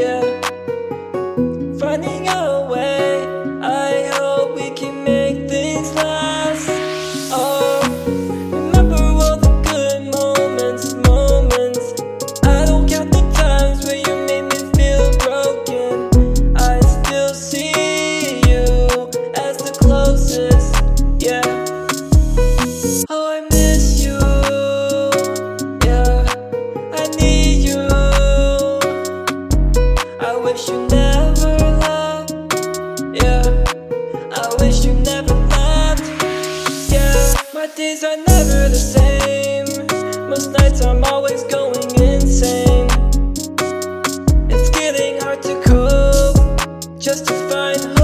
yeah. Running way. I hope we can. my days are never the same. Most nights I'm always going insane. It's getting hard to cope just to find